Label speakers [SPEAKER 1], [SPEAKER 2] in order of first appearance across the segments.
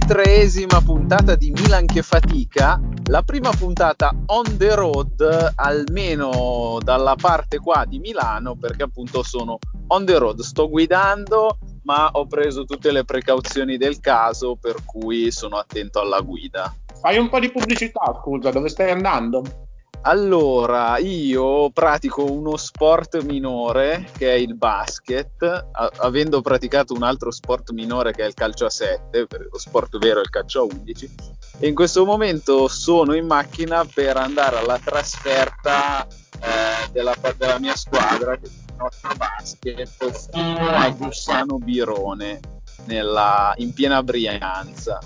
[SPEAKER 1] ventitreesima puntata di Milan che fatica, la prima puntata on the road, almeno dalla parte qua di Milano, perché appunto sono on the road, sto guidando, ma ho preso tutte le precauzioni del caso, per cui sono attento alla guida.
[SPEAKER 2] Fai un po' di pubblicità, scusa, dove stai andando?
[SPEAKER 1] Allora, io pratico uno sport minore che è il basket, a- avendo praticato un altro sport minore che è il calcio a 7, lo sport vero è il calcio a 11, e in questo momento sono in macchina per andare alla trasferta eh, della, della, mia squadra, che è il nostro basket, fino a Bussano Birone, nella, in piena Brianza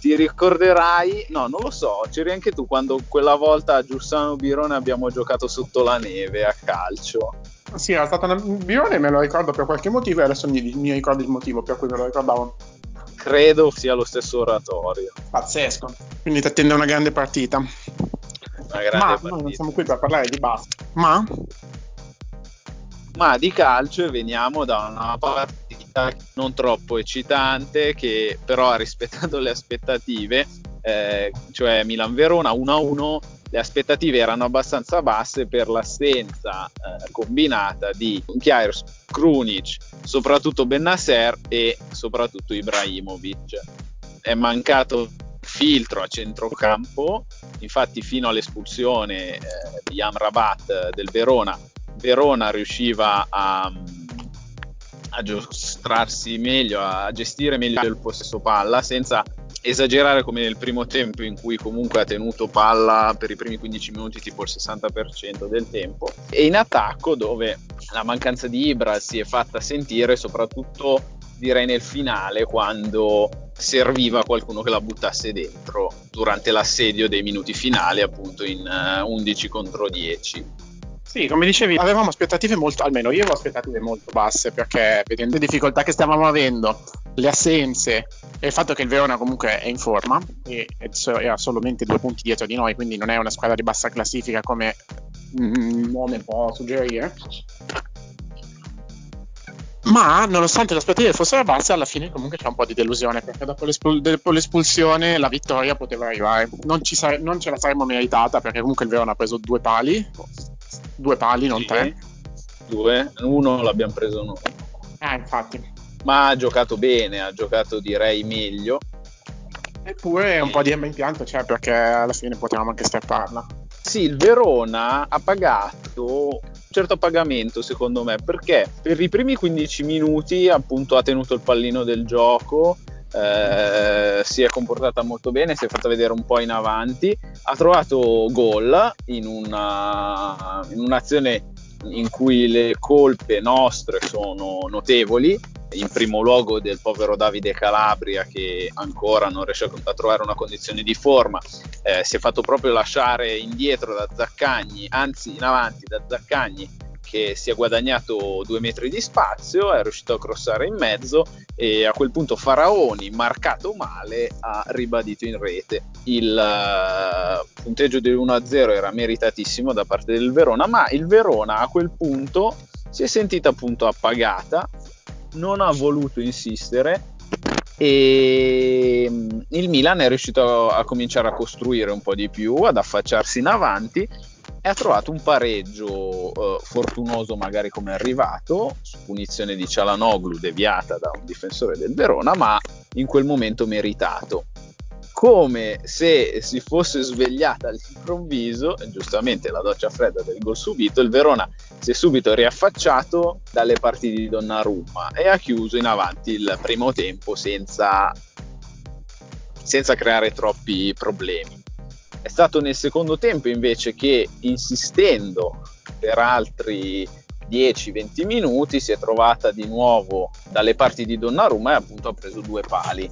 [SPEAKER 1] ti ricorderai, no, non lo so, c'eri anche tu quando quella volta a Giussano Birone abbiamo giocato sotto la neve a calcio.
[SPEAKER 2] Sì, era stata una Birone, me lo ricordo per qualche motivo e adesso mi, mi ricordo il motivo per cui me lo ricordavo.
[SPEAKER 1] Credo sia lo stesso oratorio.
[SPEAKER 2] Pazzesco. Quindi ti attende una grande partita.
[SPEAKER 1] Una grande
[SPEAKER 2] Ma
[SPEAKER 1] partita.
[SPEAKER 2] noi non siamo qui per parlare di basket. Ma
[SPEAKER 1] ma di calcio e veniamo da una partita non troppo eccitante che però ha rispettato le aspettative, eh, cioè Milan-Verona 1-1, le aspettative erano abbastanza basse per l'assenza eh, combinata di Kjaers, Krunic, soprattutto Bennasser e soprattutto Ibrahimovic. È mancato filtro a centrocampo, infatti fino all'espulsione eh, di Amrabat del Verona Verona riusciva a, a giostrarsi meglio, a gestire meglio il possesso palla senza esagerare come nel primo tempo in cui comunque ha tenuto palla per i primi 15 minuti tipo il 60% del tempo. E in attacco dove la mancanza di Ibra si è fatta sentire soprattutto direi nel finale quando serviva qualcuno che la buttasse dentro durante l'assedio dei minuti finali appunto in uh, eh, 11 contro 10
[SPEAKER 2] sì, come dicevi, avevamo aspettative molto, almeno io avevo aspettative molto basse perché vedendo le difficoltà che stavamo avendo, le assenze e il fatto che il Verona comunque è in forma e era solamente due punti dietro di noi, quindi non è una squadra di bassa classifica come il nome può suggerire. Ma nonostante le aspettative fossero basse, alla fine comunque c'è un po' di delusione perché dopo, l'espul- dopo l'espulsione la vittoria poteva arrivare. Non, sare- non, ce la saremmo meritata perché comunque il Verona ha preso due pali Due pali, non sì, tre.
[SPEAKER 1] Due, uno l'abbiamo preso noi.
[SPEAKER 2] Ah, infatti.
[SPEAKER 1] Ma ha giocato bene, ha giocato direi meglio.
[SPEAKER 2] Eppure un po' di impianto c'è perché alla fine potevamo anche strapparla.
[SPEAKER 1] Sì, il Verona ha pagato un certo pagamento secondo me perché per i primi 15 minuti appunto ha tenuto il pallino del gioco eh, si è comportata molto bene, si è fatta vedere un po' in avanti, ha trovato gol in, una, in un'azione in cui le colpe nostre sono notevoli, in primo luogo del povero Davide Calabria che ancora non riesce a trovare una condizione di forma, eh, si è fatto proprio lasciare indietro da Zaccagni, anzi in avanti da Zaccagni che si è guadagnato due metri di spazio, è riuscito a crossare in mezzo e a quel punto Faraoni, marcato male, ha ribadito in rete. Il uh, punteggio del 1-0 era meritatissimo da parte del Verona, ma il Verona a quel punto si è sentita appunto appagata, non ha voluto insistere e mm, il Milan è riuscito a, a cominciare a costruire un po' di più, ad affacciarsi in avanti e ha trovato un pareggio eh, fortunoso magari come arrivato su punizione di Cialanoglu deviata da un difensore del Verona ma in quel momento meritato come se si fosse svegliata all'improvviso, giustamente la doccia fredda del gol subito, il Verona si è subito riaffacciato dalle parti di Donnarumma e ha chiuso in avanti il primo tempo senza, senza creare troppi problemi. È stato nel secondo tempo invece che insistendo per altri 10-20 minuti si è trovata di nuovo dalle parti di Donnarumma e appunto ha preso due pali.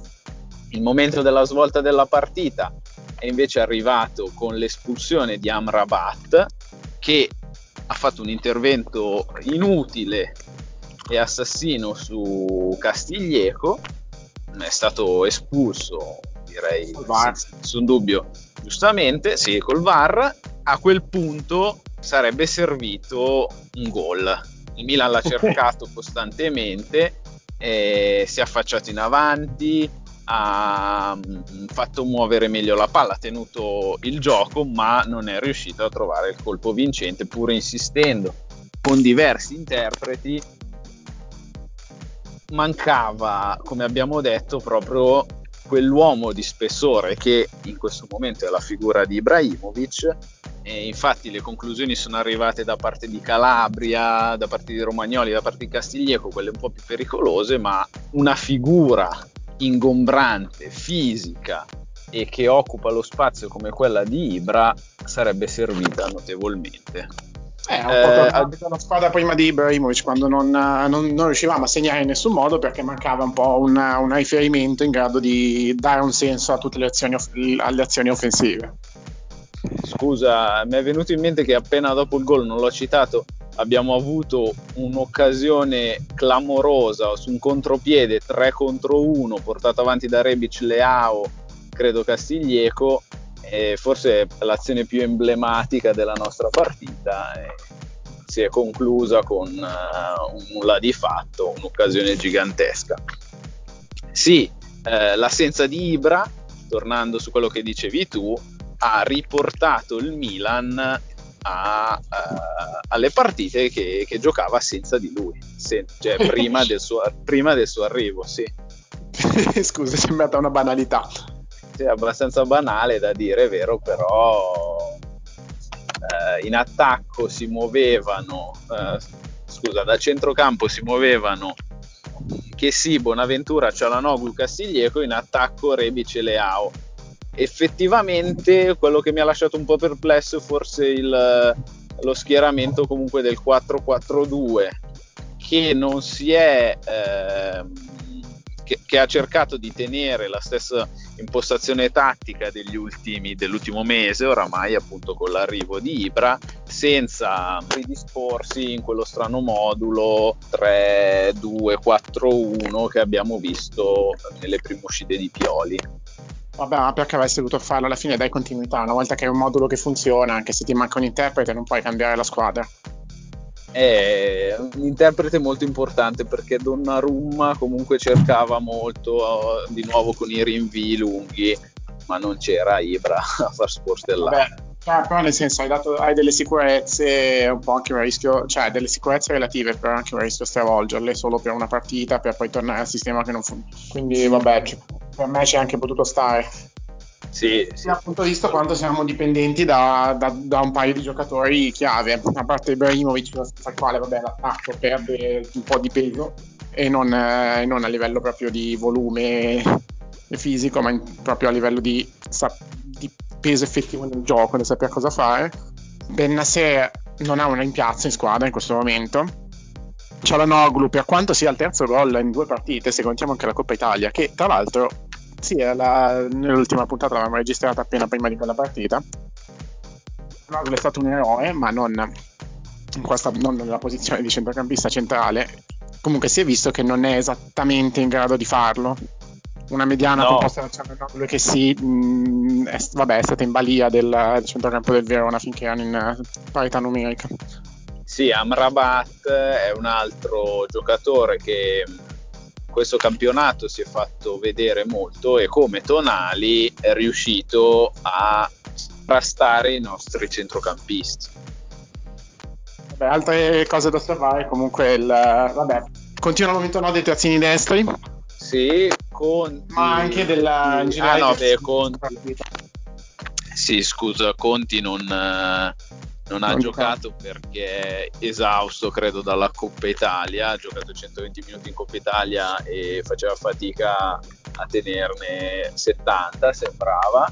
[SPEAKER 1] Il momento della svolta della partita è invece arrivato con l'espulsione di Amrabat che ha fatto un intervento inutile e assassino su Castiglieco, è stato espulso direi senza nessun dubbio giustamente, sì, col VAR, a quel punto sarebbe servito un gol. Il Milan l'ha cercato costantemente, si è affacciato in avanti, ha mm, fatto muovere meglio la palla, ha tenuto il gioco, ma non è riuscito a trovare il colpo vincente, pur insistendo con diversi interpreti. Mancava, come abbiamo detto, proprio quell'uomo di spessore che in questo momento è la figura di Ibrahimovic. E infatti le conclusioni sono arrivate da parte di Calabria, da parte di Romagnoli, da parte di Castiglieco, quelle un po' più pericolose, ma una figura ingombrante, fisica e che occupa lo spazio come quella di Ibra sarebbe servita notevolmente.
[SPEAKER 2] Eh, un po' eh, la squadra prima di Ibrahimovic quando non, non, non, riuscivamo a segnare in nessun modo perché mancava un po' un, un riferimento in grado di dare un senso a tutte le azioni, alle azioni offensive.
[SPEAKER 1] Scusa, mi è venuto in mente che appena dopo il gol, non l'ho citato, abbiamo avuto un'occasione clamorosa su un contropiede 3 contro 1 portato avanti da Rebic Leao, credo Castiglieco, e forse l'azione più emblematica della nostra partita. si è conclusa con uh, un nulla di fatto, un'occasione gigantesca. Sì, eh, l'assenza di Ibra, tornando su quello che dicevi tu, ha riportato il Milan a, uh, alle partite che, che, giocava senza di lui, se, cioè prima del, suo, prima del suo arrivo, sì.
[SPEAKER 2] Scusa, è sembrata una banalità.
[SPEAKER 1] Sì, è abbastanza banale da dire, è vero, però eh, in attacco si muovevano, eh, scusa, da centrocampo si muovevano che sì, Bonaventura, Cialanoglu, Castiglieco, in attacco Rebic e Leao. Effettivamente quello che mi ha lasciato un po' perplesso è forse il, lo schieramento comunque del 4-4-2 che non si è eh, che, che, ha cercato di tenere la stessa impostazione tattica ultimi, dell'ultimo mese oramai appunto con l'arrivo di Ibra senza predisporsi in quello strano modulo 3-2-4-1 che abbiamo visto nelle prime uscite di Pioli
[SPEAKER 2] Vabbè, ma perché avresti dovuto farlo alla fine? Dai continuità, una volta che è un modulo che funziona, anche se ti manca un interprete, non puoi cambiare la squadra.
[SPEAKER 1] È un interprete molto importante perché Donnarumma comunque cercava molto di nuovo con i rinvii lunghi, ma non c'era Ibra a far sportellare.
[SPEAKER 2] Vabbè, cioè, però nel senso hai, dato, hai delle sicurezze, un po' anche un rischio, cioè delle sicurezze relative, però anche un rischio stravolgerle solo per una partita per poi tornare al sistema che non funziona. Quindi vabbè, per me ci è anche potuto stare.
[SPEAKER 1] Sì, sì.
[SPEAKER 2] Dal punto di vista quanto siamo dipendenti da, da, da, un paio di giocatori chiave, a parte Ibrahimovic, al quale vabbè, l'attacco perde un po' di peso e non, eh, non a livello proprio di volume fisico, ma in, proprio a livello di, di, peso effettivo nel gioco, di sapere cosa fare. Bennasser non ha una rimpiazzo in squadra in questo momento Cialanoglu, per quanto sia il terzo gol in due partite, se contiamo anche la Coppa Italia, che tra l'altro, sì, la, nell'ultima puntata l'avevamo registrata appena prima di quella partita. Cialanoglu è stato un eroe, ma non, questa, non nella posizione di centrocampista centrale. Comunque si è visto che non è esattamente in grado di farlo. Una mediana no. composta da Cialanoglu che sì, mh, è, vabbè, è stata in balia del, del centrocampo del Verona finché erano in parità numerica.
[SPEAKER 1] Sì, Amrabat è un altro giocatore che questo campionato si è fatto vedere molto e come Tonali è riuscito a rastare i nostri centrocampisti.
[SPEAKER 2] Vabbè, altre cose da osservare, comunque il, vabbè, continua il momento no dei terzini destri.
[SPEAKER 1] Sì, Conti.
[SPEAKER 2] Ma anche della
[SPEAKER 1] Ah no, beh, Conti. Sì, scusa, Conti non non ha non giocato perché è esausto credo dalla Coppa Italia. Ha giocato 120 minuti in Coppa Italia e faceva fatica a tenerne 70 sembrava.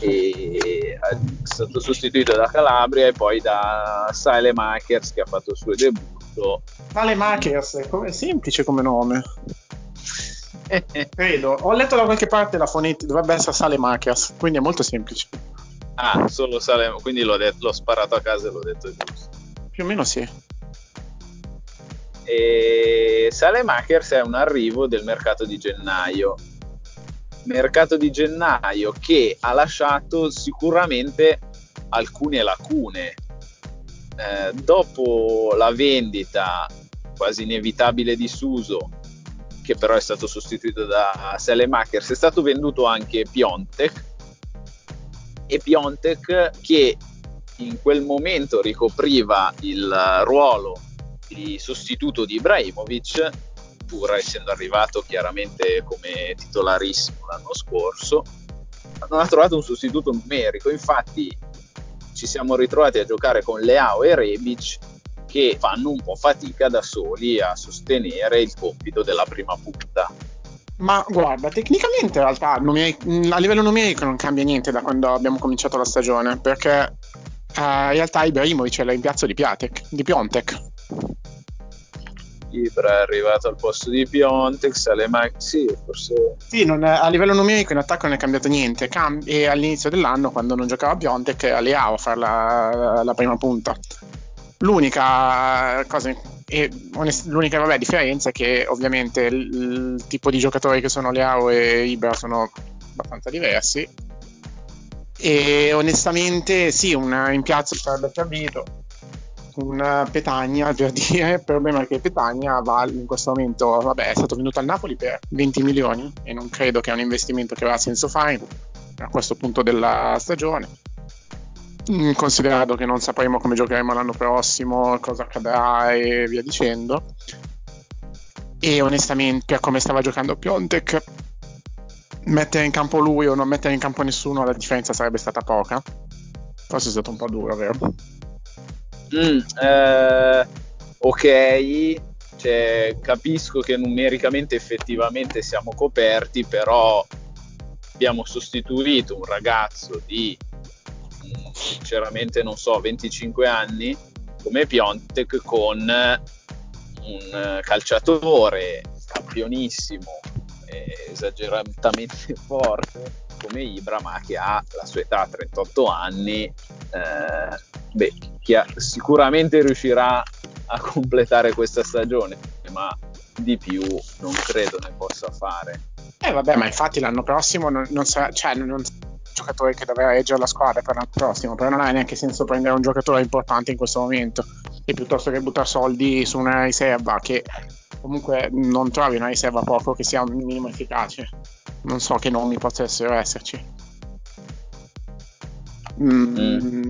[SPEAKER 1] E è stato sostituito da Calabria e poi da Sile Makers che ha fatto il suo debutto.
[SPEAKER 2] Sile Makers è semplice come nome. Credo. Ho letto da qualche parte la fonetica dovrebbe essere Sale Makers quindi è molto semplice
[SPEAKER 1] Ah, solo Salem, quindi l'ho, detto, l'ho sparato a casa e l'ho detto giusto.
[SPEAKER 2] Più o meno sì.
[SPEAKER 1] E Salemakers è un arrivo del mercato di gennaio. Mercato di gennaio che ha lasciato sicuramente alcune lacune. Eh, dopo la vendita quasi inevitabile di Suso, che però è stato sostituito da Selemakers, è stato venduto anche Piontek e Piontek che in quel momento ricopriva il ruolo di sostituto di Ibrahimovic, pur essendo arrivato chiaramente come titolarissimo l'anno scorso, non ha trovato un sostituto numerico. Infatti ci siamo ritrovati a giocare con Leao e Rebic che fanno un po' fatica da soli a sostenere il compito della prima punta.
[SPEAKER 2] Ma guarda, tecnicamente in realtà a livello numerico non cambia niente da quando abbiamo cominciato la stagione, perché uh, in realtà Ibrahimovic è in l'impiazzo di, Piatek, di Piontek.
[SPEAKER 1] Ibra è arrivato al posto di Piontek, sale Mike, sì, forse...
[SPEAKER 2] Sì, è, a livello numerico in attacco non è cambiato niente, Cam- e all'inizio dell'anno quando non giocava Piontek era Leao a fare la, la prima punta. L'unica cosa e onest- l'unica vabbè, differenza è che ovviamente il, il, tipo di giocatori che sono Leao e Ibra sono abbastanza diversi. E onestamente, sì, un impiazzo sarebbe servito. Una Petagna per dire. Il problema è che Petagna va in questo momento, vabbè, è stato venduto al Napoli per 20 milioni e non credo che è un investimento che avrà senso fare a questo punto della stagione considerato che non sapremo come giocheremo l'anno prossimo, cosa accadrà e via dicendo. E onestamente, come stava giocando Piontek, mettere in campo lui o non mettere in campo nessuno, la differenza sarebbe stata poca. Forse è stato un po' duro, vero?
[SPEAKER 1] Mm, eh, ok, cioè, capisco che numericamente effettivamente siamo coperti, però abbiamo sostituito un ragazzo di sinceramente non so, 25 anni come Piontek con un calciatore campionissimo, esageratamente forte come Ibra, ma che ha la sua età, 38 anni, eh, beh, sicuramente riuscirà a completare questa stagione, ma di più non credo ne possa fare.
[SPEAKER 2] Eh vabbè, ma infatti l'anno prossimo non, non sarà, cioè, non, giocatore che doveva reggere la squadra per l'anno prossimo, però non ha neanche senso prendere un giocatore importante in questo momento e piuttosto che buttare soldi su una riserva che comunque non trovi una riserva poco che sia un minimo efficace. Non so che nomi potessero esserci. Mm, mm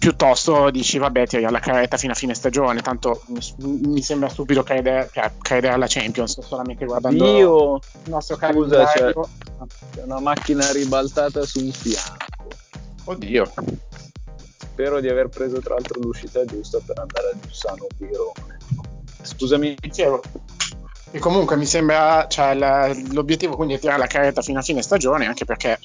[SPEAKER 2] piuttosto dici vabbè tiri alla carretta fino a fine stagione tanto mi sembra stupido credere, cioè, credere alla Champions solamente guardando
[SPEAKER 1] Io, il nostro scusa c'è, c'è una macchina ribaltata su un fianco.
[SPEAKER 2] Oddio.
[SPEAKER 1] Spero di aver preso tra l'altro l'uscita giusta per andare a Giussano Birone scusami.
[SPEAKER 2] Dicevo e comunque mi sembra cioè, l'obiettivo quindi è tirare la carretta fino a fine stagione anche perché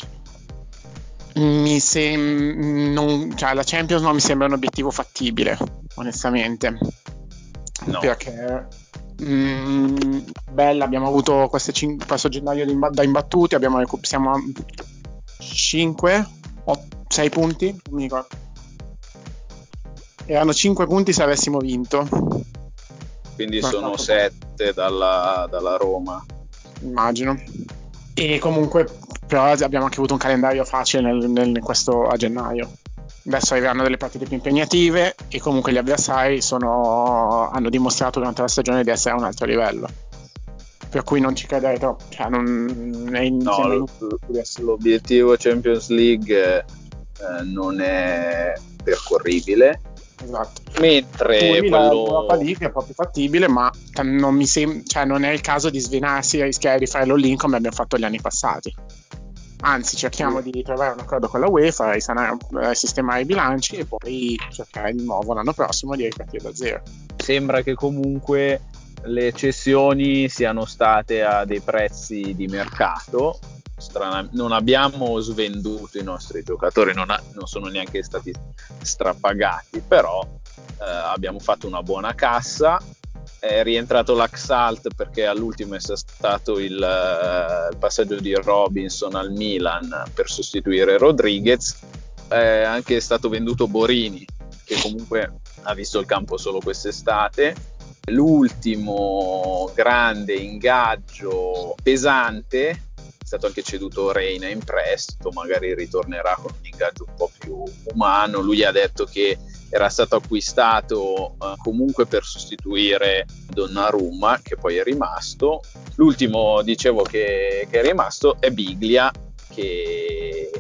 [SPEAKER 2] mi sembra cioè, la Champions non mi sembra un obiettivo fattibile onestamente. No. perché mh, mm, bella abbiamo avuto cin- questo gennaio imba- da imbattuti abbiamo, siamo a 5 6 punti mi ricordo. Erano 5 punti se avessimo vinto.
[SPEAKER 1] Quindi Ma sono 7 dalla, dalla Roma.
[SPEAKER 2] Immagino. E comunque però abbiamo anche avuto un calendario facile nel, nel, questo, a gennaio. Adesso arriveranno delle partite più impegnative e comunque gli avversari sono, hanno dimostrato durante la stagione di essere a un altro livello. Per cui non ci crederei troppo. Cioè non
[SPEAKER 1] è no, l- l'obiettivo Champions League eh, non è percorribile
[SPEAKER 2] Esatto.
[SPEAKER 1] Mentre
[SPEAKER 2] quello... l'Europa League è proprio fattibile, ma non, mi sem- cioè non è il caso di svenarsi e rischiare di fare l'all-in come abbiamo fatto gli anni passati. Anzi, cerchiamo di trovare un accordo con la UEFA, risanare, eh, sistemare i bilanci e poi cercare di nuovo l'anno prossimo di ripartire da zero.
[SPEAKER 1] Sembra che comunque le cessioni siano state a dei prezzi di mercato strana, non abbiamo svenduto i nostri giocatori, non, ha, non sono neanche stati strapagati, però eh, abbiamo fatto una buona cassa. È rientrato l'Axalt perché all'ultimo è stato il, uh, il passaggio di Robinson al Milan per sostituire Rodriguez. È anche stato venduto Borini, che comunque ha visto il campo solo quest'estate. L'ultimo grande ingaggio pesante è stato anche ceduto Reina in prestito, magari ritornerà con un ingaggio un po' più umano. Lui ha detto che era stato acquistato eh, comunque per sostituire Donnarumma, che poi è rimasto. L'ultimo, dicevo, che, che è rimasto è Biglia, che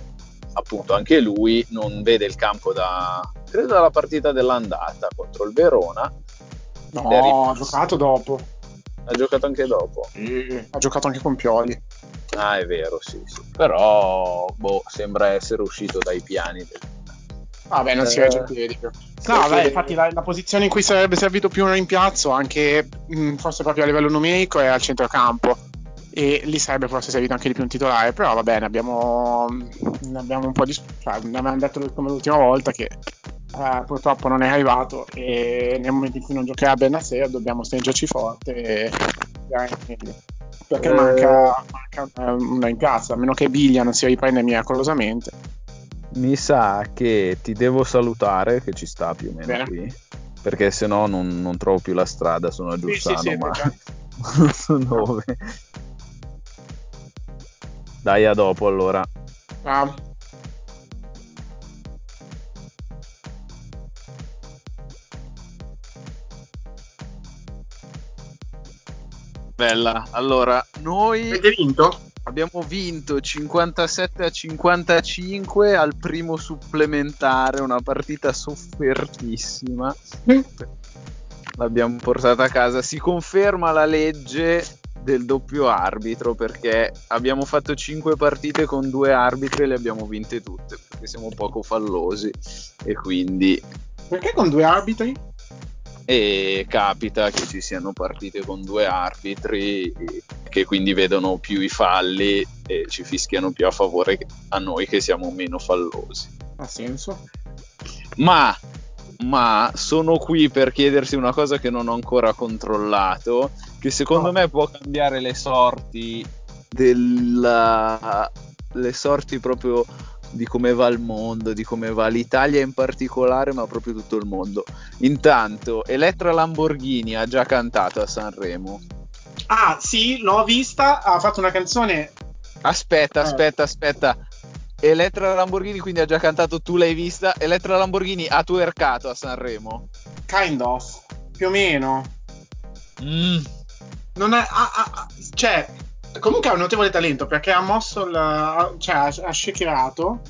[SPEAKER 1] appunto anche lui non vede il campo da credo dalla partita dell'andata contro il Verona.
[SPEAKER 2] No, ha giocato dopo.
[SPEAKER 1] Ha giocato anche dopo.
[SPEAKER 2] Mm. Ha giocato anche con Pioli.
[SPEAKER 1] Ah, è vero, sì, sì. Però boh, sembra essere uscito dai piani del...
[SPEAKER 2] Vabbè, non eh, si regge piedi. No, beh, infatti la, la, posizione in cui sarebbe servito più un rimpiazzo, anche mh, mm, forse proprio a livello numerico, è al centrocampo. E lì sarebbe forse servito anche di più un titolare, però va bene, abbiamo, ne abbiamo un po' di... Cioè, ne avevamo detto come l'ultima volta che eh, purtroppo non è arrivato e nel momento in cui non giocherà Benasser dobbiamo stringerci forte e perché eh... manca, manca una in piazza a meno che Biglia non si riprende miracolosamente
[SPEAKER 3] mi sa che ti devo salutare che ci sta più o meno Bene. qui. Perché se no non, non, trovo più la strada sono a Giussano sì, sì, sì, ma non so dove. Dai a dopo allora.
[SPEAKER 2] Ah.
[SPEAKER 1] Bella, allora noi
[SPEAKER 2] avete vinto?
[SPEAKER 1] Abbiamo vinto 57 a 55 al primo supplementare, una partita soffertissima. L'abbiamo portata a casa. Si conferma la legge del doppio arbitro perché abbiamo fatto 5 partite con due arbitri e le abbiamo vinte tutte perché siamo poco fallosi e quindi
[SPEAKER 2] perché con due arbitri?
[SPEAKER 1] E capita che ci siano partite con due arbitri che quindi vedono più i falli e ci fischiano più a favore a noi che siamo meno fallosi.
[SPEAKER 2] Ha senso?
[SPEAKER 1] Ma, ma sono qui per chiedersi una cosa che non ho ancora controllato, che secondo oh. me può cambiare le sorti della, le sorti proprio di come va il mondo, di come va l'Italia in particolare, ma proprio tutto il mondo. Intanto, Elettra Lamborghini ha già cantato a Sanremo.
[SPEAKER 2] Ah, sì, l'ho vista, ha fatto una canzone.
[SPEAKER 1] Aspetta, eh. aspetta, aspetta. Elettra Lamborghini quindi ha già cantato, tu l'hai vista. Elettra Lamborghini ha twerkato a Sanremo.
[SPEAKER 2] Kind of, più o meno.
[SPEAKER 1] Mm.
[SPEAKER 2] Non è, ah, ah, cioè, Comunque ha un notevole talento perché ha mosso il. cioè ha, ha shakerato.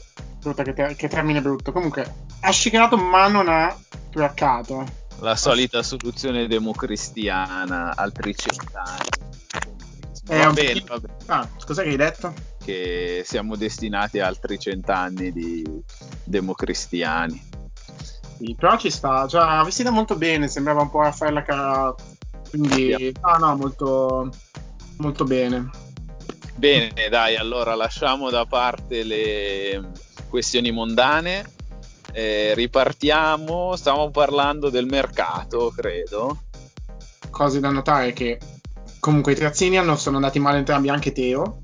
[SPEAKER 2] Brutta che, ter- che, termine brutto. Comunque ha shakerato ma non ha traccato.
[SPEAKER 1] La solita soluzione democristiana, altri cent'anni.
[SPEAKER 2] Eh, va bene, va bene. Ah, cos'è che hai detto?
[SPEAKER 1] Che siamo destinati a altri cent'anni di democristiani.
[SPEAKER 2] Sì, però ci sta, cioè, ha vestita molto bene, sembrava un po' Raffaella Carrà. Quindi, yeah. ah no, molto, Molto bene.
[SPEAKER 1] Bene, dai, allora lasciamo da parte le questioni mondane. Eh, ripartiamo, stavamo parlando del mercato, credo.
[SPEAKER 2] Cose da notare che comunque i trazzini hanno, sono andati male entrambi, anche Teo,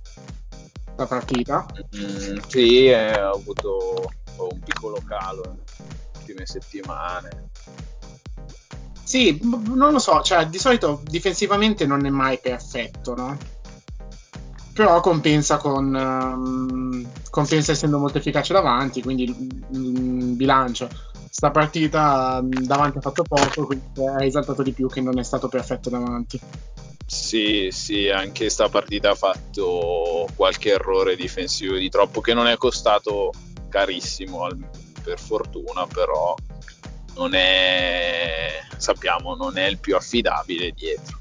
[SPEAKER 2] la partita.
[SPEAKER 1] Mm, sì, eh, ho avuto un piccolo calo nelle ultime settimane.
[SPEAKER 2] Sì, non lo so, cioè di solito difensivamente non è mai perfetto, no? Però compensa con um, compensa essendo molto efficace davanti, quindi um, bilancio. Sta partita davanti ha fatto poco, quindi ha risaltato di più che non è stato perfetto davanti.
[SPEAKER 1] Sì, sì, anche sta partita ha fatto qualche errore difensivo di troppo che non è costato carissimo per fortuna, però non è, sappiamo, non è il più affidabile dietro.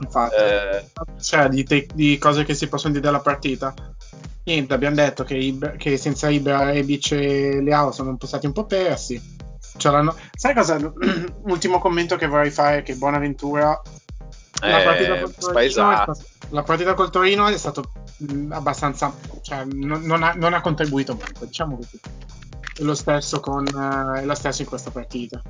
[SPEAKER 2] Infatti, eh, cioè di, te- di, cose che si possono dire della partita. Niente, abbiamo detto che, Ibra, che senza Ibra, Rebic e Leao sono stati un po' persi. Cioè, Sai cosa? Ultimo commento che vorrei fare: che Buonaventura. La
[SPEAKER 1] eh, partita, col Torino,
[SPEAKER 2] la partita col Torino è stato mh, abbastanza. Cioè, non, non, ha, non ha contribuito molto, diciamo così lo stesso, con, eh, lo stesso in questa partita.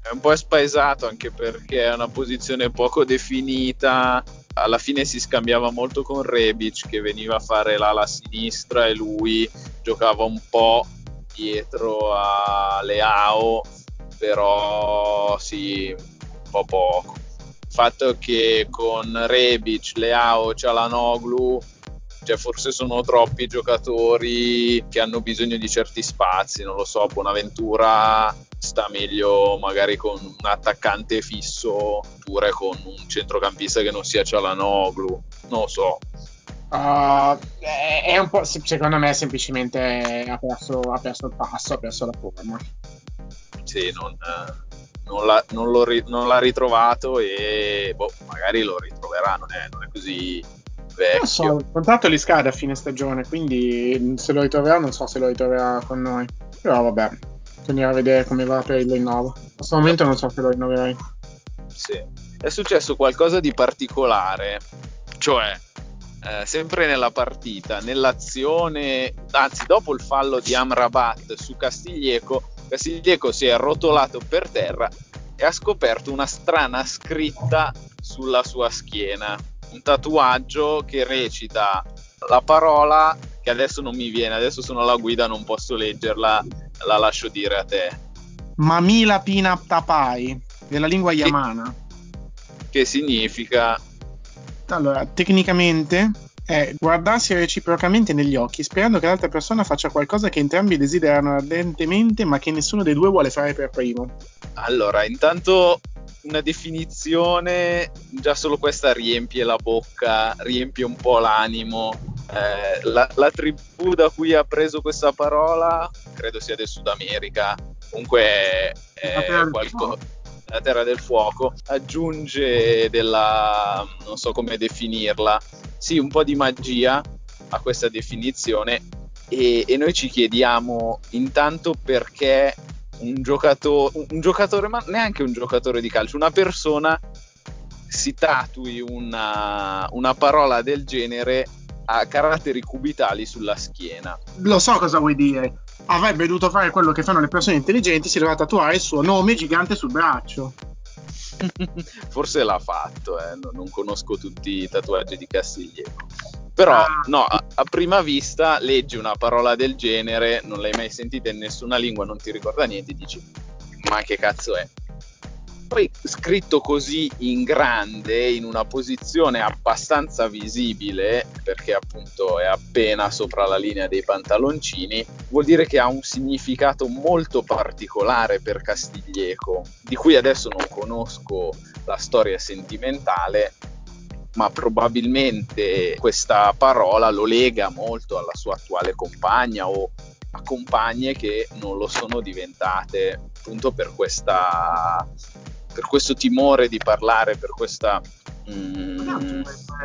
[SPEAKER 1] È un po' spaesato anche perché è una posizione poco definita. Alla fine si scambiava molto con Rebic che veniva a fare l'ala sinistra e lui giocava un po' dietro a Leao, però sì, un po' poco. Il fatto che con Rebic, Leao, Cialanoglu cioè forse sono troppi giocatori che hanno bisogno di certi spazi, non lo so, Bonaventura sta meglio magari con un attaccante fisso oppure con un centrocampista che non sia Cialanoglu, non lo so.
[SPEAKER 2] Uh, è un po', secondo me, semplicemente ha perso, ha perso il passo, ha perso la forma.
[SPEAKER 1] Sì, non, non, l'ha, non, non l'ha, ritrovato e boh, magari lo ritroverà, non è, non è così vecchio. Non
[SPEAKER 2] so, il contratto gli scade a fine stagione, quindi se lo ritroverà non so se lo ritroverà con noi. Però vabbè, bisognerà vedere come va per il rinnovo. In questo momento non so se lo rinnoverai.
[SPEAKER 1] Sì, è successo qualcosa di particolare, cioè eh, sempre nella partita, nell'azione, anzi dopo il fallo di Amrabat su Castiglieco, Castiglieco si è rotolato per terra e ha scoperto una strana scritta sulla sua schiena, un tatuaggio che recita la parola che adesso non mi viene, adesso sono alla guida, non posso leggerla, la lascio dire a te.
[SPEAKER 2] Mamila Pina Tapai, della lingua yamana.
[SPEAKER 1] Che significa
[SPEAKER 2] allora, tecnicamente è guardarsi reciprocamente negli occhi, sperando che l'altra persona faccia qualcosa che entrambi desiderano ardentemente, ma che nessuno dei due vuole fare per primo.
[SPEAKER 1] Allora, intanto una definizione, già solo questa riempie la bocca, riempie un po' l'animo. Eh, la, la, tribù da cui ha preso questa parola credo sia del Sud America, comunque è qualcosa la Terra del Fuoco, aggiunge della, non so come definirla, sì, un po' di magia a questa definizione. E, e noi ci chiediamo intanto perché un giocatore, un giocatore, ma neanche un giocatore di calcio, una persona si tatui una, una parola del genere a caratteri cubitali sulla schiena.
[SPEAKER 2] Lo so cosa vuoi dire avrebbe dovuto fare quello che fanno le persone intelligenti, si doveva tatuare il suo nome gigante sul braccio.
[SPEAKER 1] Forse l'ha fatto, eh. non, conosco tutti i tatuaggi di Castiglieco. Però, ah. no, a, a, prima vista leggi una parola del genere, non l'hai mai sentita in nessuna lingua, non ti ricorda niente, dici, ma che cazzo è? Poi scritto così in grande, in una posizione abbastanza visibile, perché appunto è appena sopra la linea dei pantaloncini, vuol dire che ha un significato molto particolare per Castiglieco, di cui adesso non conosco la storia sentimentale, ma probabilmente questa parola lo lega molto alla sua attuale compagna o a compagne che non lo sono diventate appunto per questa per questo timore di parlare, per questa...
[SPEAKER 2] Mm,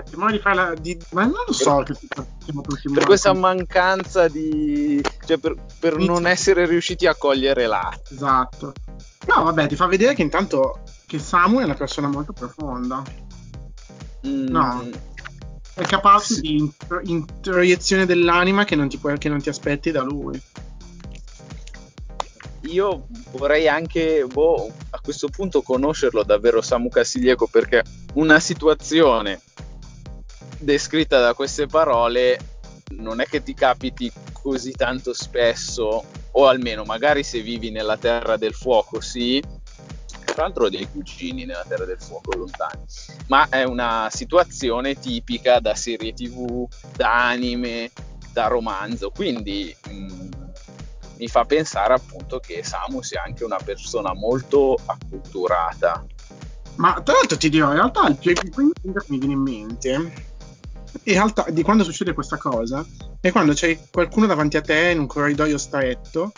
[SPEAKER 2] timore di farla... Di, ma non lo so per,
[SPEAKER 1] che per questa mancanza di... cioè per, per non essere riusciti a cogliere l'arte.
[SPEAKER 2] Esatto. No, vabbè, ti fa vedere che intanto che Samu è una persona molto profonda. Mm. No, è capace sì. di introiezione dell'anima che non, ti puoi, che non ti aspetti da lui
[SPEAKER 1] io vorrei anche boh, a questo punto conoscerlo davvero Samu Castiglieco perché una situazione descritta da queste parole non è che ti capiti così tanto spesso o almeno magari se vivi nella terra del fuoco sì tra l'altro dei cugini nella terra del fuoco lontani ma è una situazione tipica da serie tv da anime da romanzo quindi mh, mm, mi fa pensare appunto che Samu sia anche una persona molto acculturata.
[SPEAKER 2] Ma tra l'altro ti dirò, in realtà il più equivalente che mi viene in mente, in realtà di quando succede questa cosa, è quando c'è qualcuno davanti a te in un corridoio stretto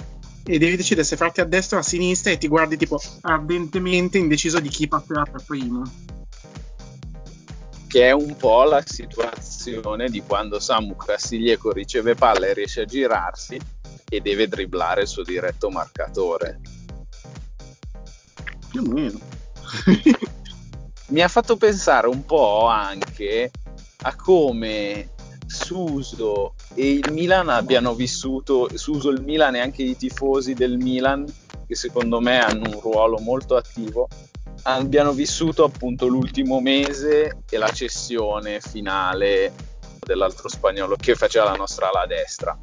[SPEAKER 2] e devi decidere se farti a destra o a sinistra e ti guardi tipo ardentemente indeciso di chi passerà per primo.
[SPEAKER 1] Che è un po' la situazione di quando Samu Castiglieco riceve palla e riesce a girarsi e deve dribblare il suo diretto marcatore.
[SPEAKER 2] Più o meno.
[SPEAKER 1] Mi ha fatto pensare un po' anche a come Suso e il Milan abbiano vissuto, Suso, il Milan e anche i tifosi del Milan, che secondo me hanno un ruolo molto attivo, abbiano vissuto appunto l'ultimo mese e la cessione finale dell'altro spagnolo che faceva la nostra ala destra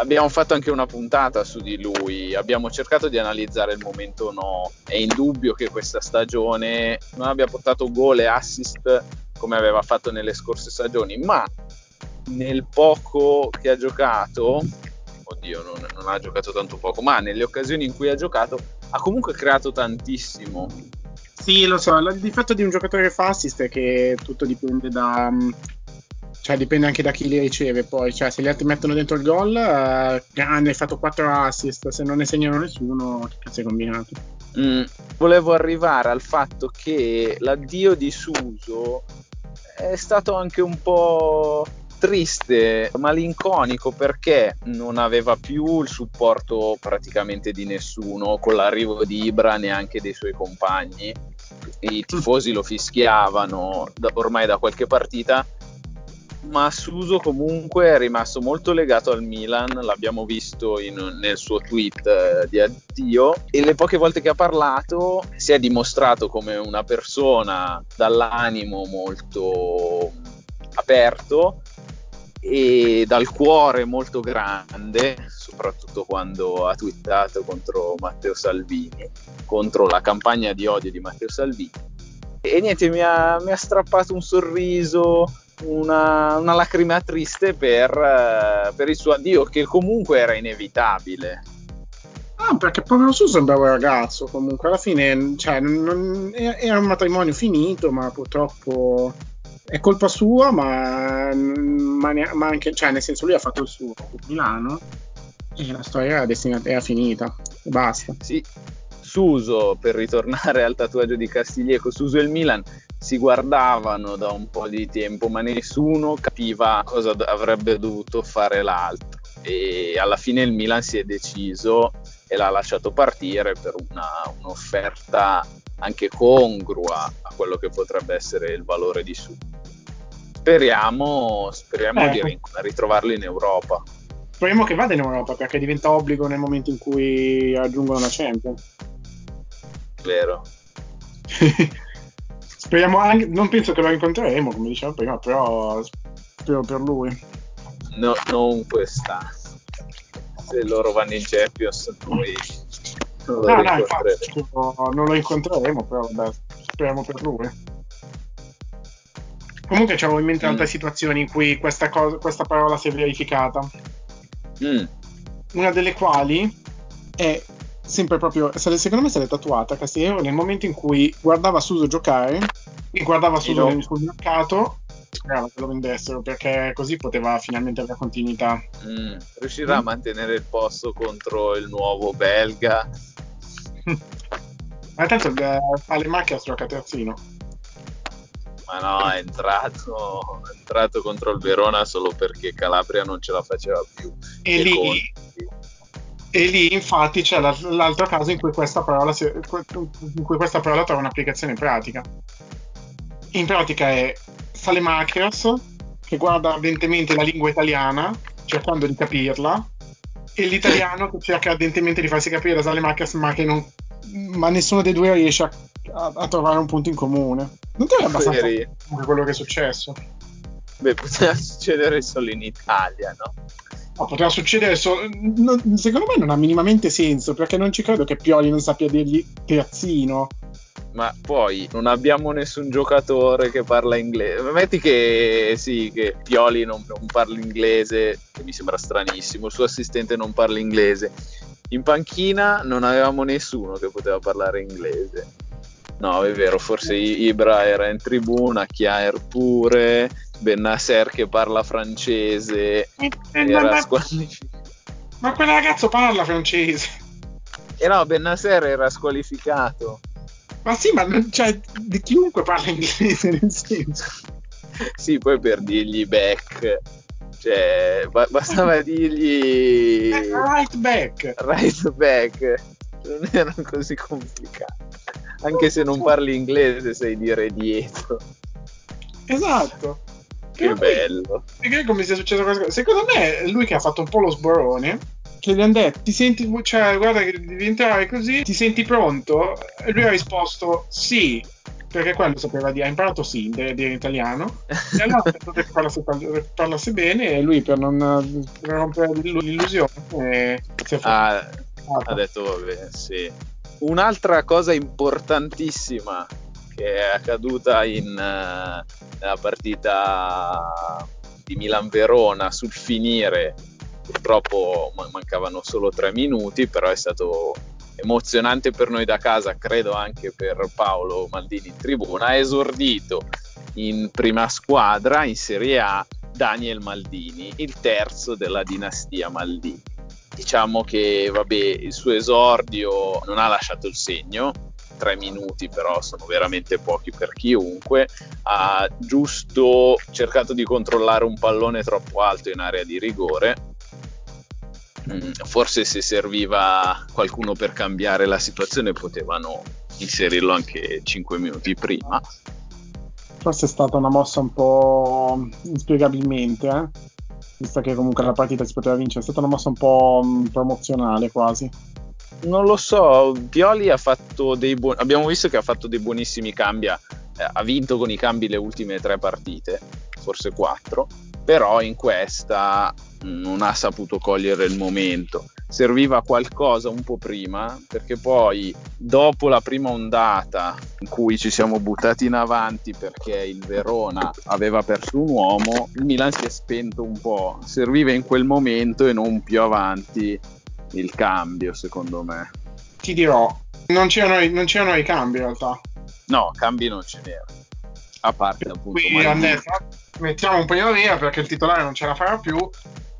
[SPEAKER 1] abbiamo fatto anche una puntata su di lui, abbiamo cercato di analizzare il momento no. È indubbio che questa stagione non abbia portato gol e assist come aveva fatto nelle scorse stagioni, ma nel poco che ha giocato, oddio, non, non, ha giocato tanto poco, ma nelle occasioni in cui ha giocato ha comunque creato tantissimo.
[SPEAKER 2] Sì, lo so, il difetto di un giocatore che fa assist è che tutto dipende da... Mm, cioè dipende anche da chi li riceve poi, cioè se gli altri mettono dentro il gol, eh, grande, hai fatto 4 assist, se non ne segnano nessuno, che cazzo hai combinato?
[SPEAKER 1] Mm, volevo arrivare al fatto che l'addio di Suso è stato anche un po' triste, malinconico perché non aveva più il supporto praticamente di nessuno con l'arrivo di Ibra neanche dei suoi compagni. I tifosi lo fischiavano ormai da qualche partita ma Suso comunque è rimasto molto legato al Milan, l'abbiamo visto in, nel suo tweet eh, di addio e le poche volte che ha parlato si è dimostrato come una persona dall'animo molto aperto e dal cuore molto grande, soprattutto quando ha twittato contro Matteo Salvini, contro la campagna di odio di Matteo Salvini. E niente, mi ha, mi ha strappato un sorriso, una, una lacrima triste per, uh, per, il suo addio, che comunque era inevitabile.
[SPEAKER 2] Ah, perché povero Su sembrava un ragazzo, comunque alla fine cioè, non, era un matrimonio finito, ma purtroppo è colpa sua, ma, ma, ma, anche, cioè, nel senso lui ha fatto il suo Milano e la storia era, destinata, era finita e basta.
[SPEAKER 1] Sì, Suso, per ritornare al tatuaggio di Castiglieco, Suso e il Milan si guardavano da un po' di tempo, ma nessuno capiva cosa avrebbe dovuto fare l'altro. E alla fine il Milan si è deciso e l'ha lasciato partire per una, un'offerta anche congrua a quello che potrebbe essere il valore di su. Speriamo, speriamo di ritrovarlo in Europa.
[SPEAKER 2] Speriamo che vada in Europa perché diventa obbligo nel momento in cui raggiungono la Champions.
[SPEAKER 1] Vero.
[SPEAKER 2] Speriamo anche, non penso che lo incontreremo, come diceva prima, però spero per lui.
[SPEAKER 1] No, non quest'anno. Se loro vanno in Champions, noi
[SPEAKER 2] non lo, no, no, infatti, non lo incontreremo, però vabbè, speriamo per lui. Comunque c'avevo in mente mm. altre situazioni in cui questa, cosa, questa parola si è verificata. Mm. Una delle quali è sempre proprio, secondo me si è tatuata Castigliero nel momento in cui guardava Suso giocare e guardava Suso sul mercato sperava che lo vendessero perché così poteva finalmente avere continuità.
[SPEAKER 1] Mm, riuscirà mm. a mantenere il posto contro il nuovo belga.
[SPEAKER 2] Ma tanto fa le macchie a gioca terzino.
[SPEAKER 1] Ma no, è entrato, è entrato contro il Verona solo perché Calabria non ce la faceva più.
[SPEAKER 2] E, e lì, con... E lì infatti c'è l'altro caso in cui questa parola, si, in cui questa parola trova un'applicazione pratica. In pratica è Salemachios che guarda ardentemente la lingua italiana cercando di capirla e l'italiano che cerca ardentemente di farsi capire da Salemachios ma che non ma nessuno dei due riesce a, a, a trovare un punto in comune. Non ti è abbastanza quello che è successo?
[SPEAKER 1] Beh, poteva succedere solo in Italia, no?
[SPEAKER 2] No, poteva succedere solo. Non, secondo me non ha minimamente senso perché non ci credo che Pioli non sappia dirgli terzino.
[SPEAKER 1] Ma poi non abbiamo nessun giocatore che parla inglese. Metti che sì, che Pioli non, non parla inglese, che mi sembra stranissimo, il suo assistente non parla inglese. In panchina non avevamo nessuno che poteva parlare inglese. No, è vero, forse Ibra era in tribuna, Chiaer pure, Bennasser che parla francese eh, era
[SPEAKER 2] ma, squalificato. Ma quel ragazzo parla francese.
[SPEAKER 1] E eh no, Bennasser era squalificato.
[SPEAKER 2] Ma sì, ma cioè, di chiunque parla inglese nel senso.
[SPEAKER 1] sì, poi per dirgli back. Cioè, ba- bastava dirgli
[SPEAKER 2] eh, right back.
[SPEAKER 1] Right back. Non era così complicato. Anche se non parli inglese, sai dire dietro.
[SPEAKER 2] Esatto.
[SPEAKER 1] Che bello.
[SPEAKER 2] Perché come sia successo questa Secondo me è lui che ha fatto un po' lo sborone. Che gli hanno detto, ti senti, cioè, guarda che devi entrare così, ti senti pronto? E lui ha risposto sì, perché quello sapeva dire, ha imparato sì, dire, dire italiano. e allora ha detto che parlasse, parlasse bene e lui per non per rompere l'illusione eh,
[SPEAKER 1] si è fatto. Ah, ha detto vabbè, sì. Un'altra cosa importantissima che è accaduta in, uh, nella partita di Milan-Verona sul finire, purtroppo mancavano solo tre minuti, però è stato emozionante per noi da casa, credo anche per Paolo Maldini in tribuna, ha esordito in prima squadra in Serie A Daniel Maldini, il terzo della dinastia Maldini. Diciamo che vabbè, il suo esordio non ha lasciato il segno, tre minuti però sono veramente pochi per chiunque, ha giusto cercato di controllare un pallone troppo alto in area di rigore, mm, forse se serviva qualcuno per cambiare la situazione potevano inserirlo anche 5 minuti prima.
[SPEAKER 2] Forse è stata una mossa un po' inspiegabilmente, eh? visto che comunque la partita si poteva vincere, è stata una mossa un po' mm, promozionale quasi.
[SPEAKER 1] Non lo so, Pioli ha fatto dei buoni. Abbiamo visto che ha fatto dei buonissimi cambi. Eh, ha vinto con i cambi le ultime tre partite, forse quattro. Però in questa non ha saputo cogliere il momento. Serviva qualcosa un po' prima, perché poi dopo la prima ondata in cui ci siamo buttati in avanti perché il Verona aveva perso un uomo, il Milan si è spento un po'. Serviva in quel momento e non più avanti il cambio, secondo me.
[SPEAKER 2] Ti dirò, non c'erano, non c'erano i cambi in realtà.
[SPEAKER 1] No, cambi non ce n'erano. A parte appunto.
[SPEAKER 2] Qui Maldini. mettiamo un via perché il titolare non ce la farà più.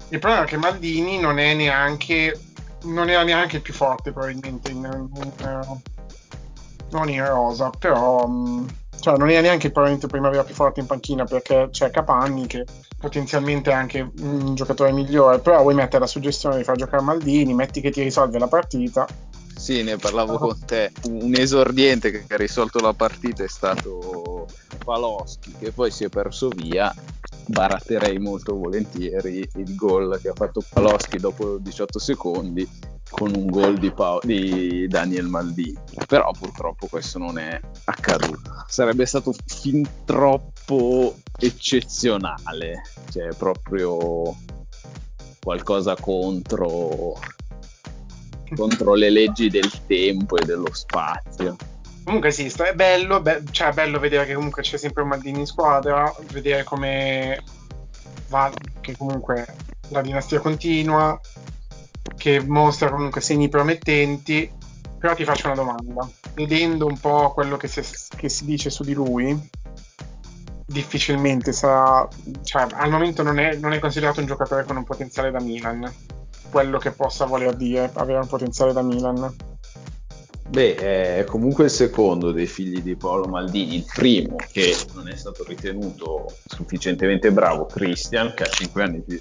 [SPEAKER 2] Il problema è che Maldini non è neanche. Non era neanche il più forte, probabilmente. In, in, in, non in rosa, però. Mm, cioè, non era neanche probabilmente il primavera più forte in panchina perché c'è Capanni che potenzialmente è anche un giocatore migliore, però vuoi mettere la suggestione di far giocare Maldini, metti che ti risolve la partita.
[SPEAKER 1] Sì, ne parlavo con te. Un esordiente che ha risolto la partita è stato Paloschi, che poi si è perso via. Baratterei molto volentieri il gol che ha fatto Paloschi dopo 18 secondi con un gol di, pa- di, Daniel Maldini. Però purtroppo questo non è accaduto. Sarebbe stato fin troppo eccezionale, cioè proprio qualcosa contro, contro le leggi del tempo e dello spazio.
[SPEAKER 2] Comunque sì, è bello, be- cioè è bello vedere che comunque c'è sempre un Maldini in squadra, vedere come va, che comunque la dinastia continua, che mostra comunque segni promettenti, però ti faccio una domanda. Vedendo un po' quello che, se, che si dice su di lui, difficilmente sarà, cioè al momento non è, non è, considerato un giocatore con un potenziale da Milan, quello che possa voler dire avere un potenziale da Milan.
[SPEAKER 1] Beh, è comunque il secondo dei figli di Paolo Maldini, il primo che non è stato ritenuto sufficientemente bravo, Christian, che ha 5 anni più,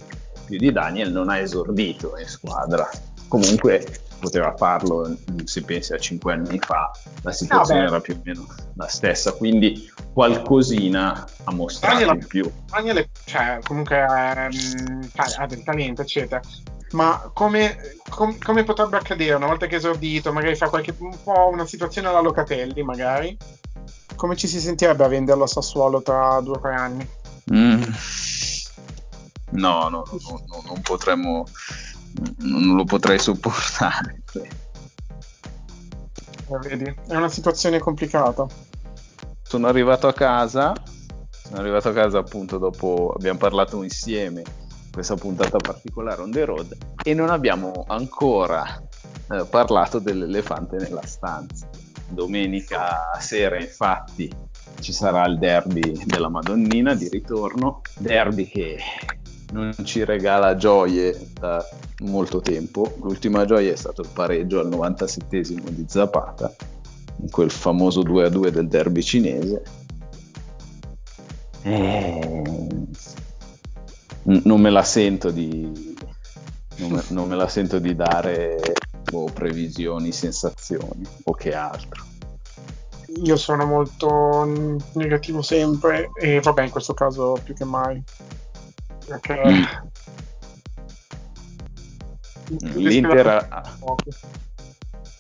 [SPEAKER 1] più di Daniel, non ha esordito in squadra. Comunque poteva farlo se pensi a 5 anni fa, la situazione era più o meno la stessa, quindi qualcosina ha mostrato Daniel, in più.
[SPEAKER 2] Daniel cioè, comunque ehm, ha del talento, eccetera. Ma come, com, come, potrebbe accadere una volta che è esordito, magari fa qualche, un po' una situazione alla Locatelli, magari? Come ci si sentirebbe a venderlo a Sassuolo tra due o tre anni?
[SPEAKER 1] Mm. No, no, no, no, non potremmo, non lo potrei sopportare.
[SPEAKER 2] Vedi, è una situazione complicata.
[SPEAKER 1] Sono arrivato a casa, sono arrivato a casa appunto dopo abbiamo parlato insieme questa puntata particolare on the road e non abbiamo ancora eh, parlato dell'elefante nella stanza. Domenica sera infatti ci sarà il derby della Madonnina di ritorno, derby che non ci regala gioie da molto tempo. L'ultima gioia è stato il pareggio al 97 di Zapata, in quel famoso 2-2 del derby cinese. E... Eh, non me la sento di, non me, non me la sento di dare boh, previsioni, sensazioni o che altro.
[SPEAKER 2] Io sono molto negativo sempre e vabbè in questo caso più che mai.
[SPEAKER 1] l'Inter,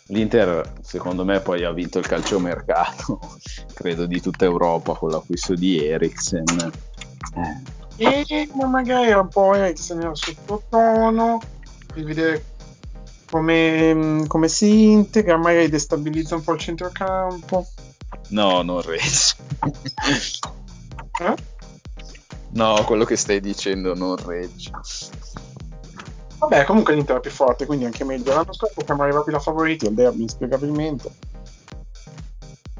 [SPEAKER 1] L'Inter secondo me poi ha vinto il calciomercato credo di tutta Europa con l'acquisto di Eriksen
[SPEAKER 2] eh e ma magari un po' Eriksen era sottotono per vedere come, come, si integra, magari destabilizza un po' il centrocampo.
[SPEAKER 1] No, non regge.
[SPEAKER 2] Eh?
[SPEAKER 1] No, quello che stai dicendo non regge.
[SPEAKER 2] Vabbè, comunque l'Inter è più forte, quindi anche meglio. L'anno scorso siamo arrivati da favoriti al derby, inspiegabilmente.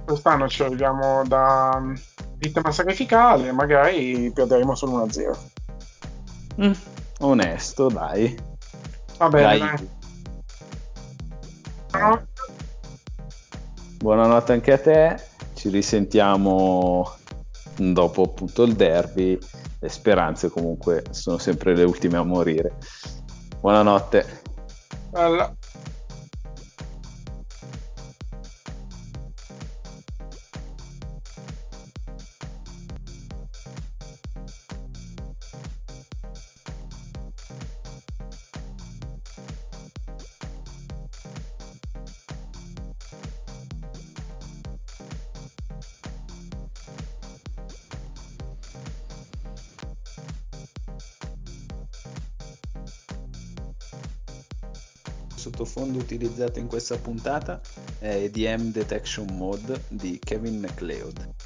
[SPEAKER 2] Quest'anno ci arriviamo da vittima sacrificale, magari perderemo solo 1-0.
[SPEAKER 1] Mm, onesto, dai.
[SPEAKER 2] Va bene, dai.
[SPEAKER 1] dai. Buonanotte anche a te. Ci risentiamo dopo appunto il derby. Le speranze comunque sono sempre le ultime a morire. Buonanotte.
[SPEAKER 2] Bella.
[SPEAKER 1] Utilizzato in questa puntata è EDM Detection Mode di Kevin MacLeod.